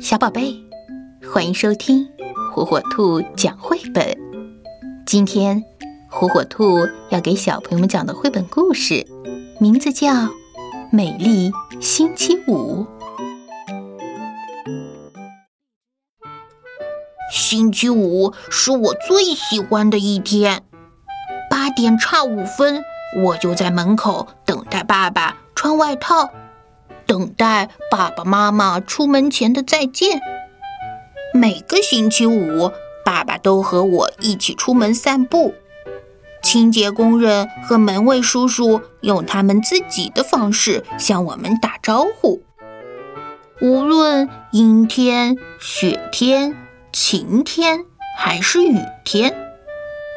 小宝贝，欢迎收听火火兔讲绘本。今天，火火兔要给小朋友们讲的绘本故事，名字叫《美丽星期五》。星期五是我最喜欢的一天。八点差五分，我就在门口等待爸爸穿外套。等待爸爸妈妈出门前的再见。每个星期五，爸爸都和我一起出门散步。清洁工人和门卫叔叔用他们自己的方式向我们打招呼。无论阴天、雪天、晴天还是雨天，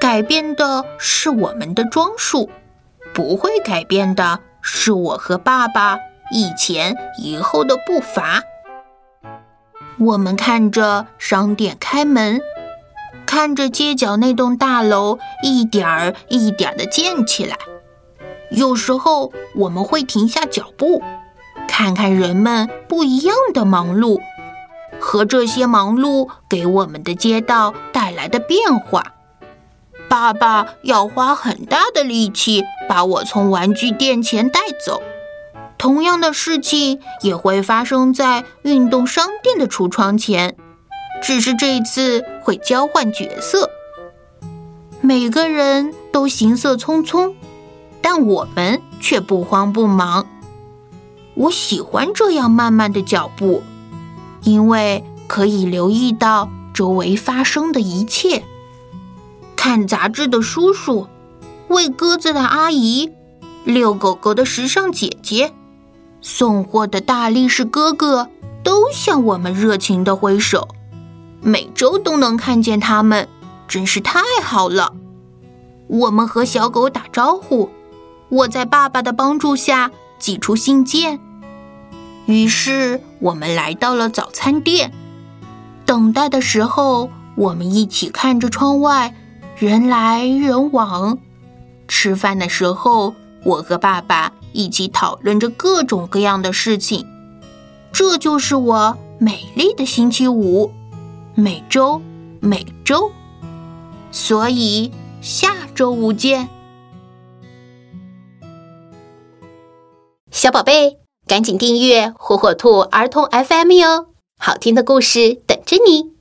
改变的是我们的装束，不会改变的是我和爸爸。一前一后的步伐，我们看着商店开门，看着街角那栋大楼一点儿一点儿的建起来。有时候我们会停下脚步，看看人们不一样的忙碌，和这些忙碌给我们的街道带来的变化。爸爸要花很大的力气把我从玩具店前带走。同样的事情也会发生在运动商店的橱窗前，只是这次会交换角色。每个人都行色匆匆，但我们却不慌不忙。我喜欢这样慢慢的脚步，因为可以留意到周围发生的一切。看杂志的叔叔，喂鸽子的阿姨，遛狗狗的时尚姐姐。送货的大力士哥哥都向我们热情的挥手，每周都能看见他们，真是太好了。我们和小狗打招呼，我在爸爸的帮助下寄出信件。于是我们来到了早餐店，等待的时候，我们一起看着窗外人来人往。吃饭的时候，我和爸爸。一起讨论着各种各样的事情，这就是我美丽的星期五，每周每周，所以下周五见，小宝贝，赶紧订阅火火兔儿童 FM 哟，好听的故事等着你。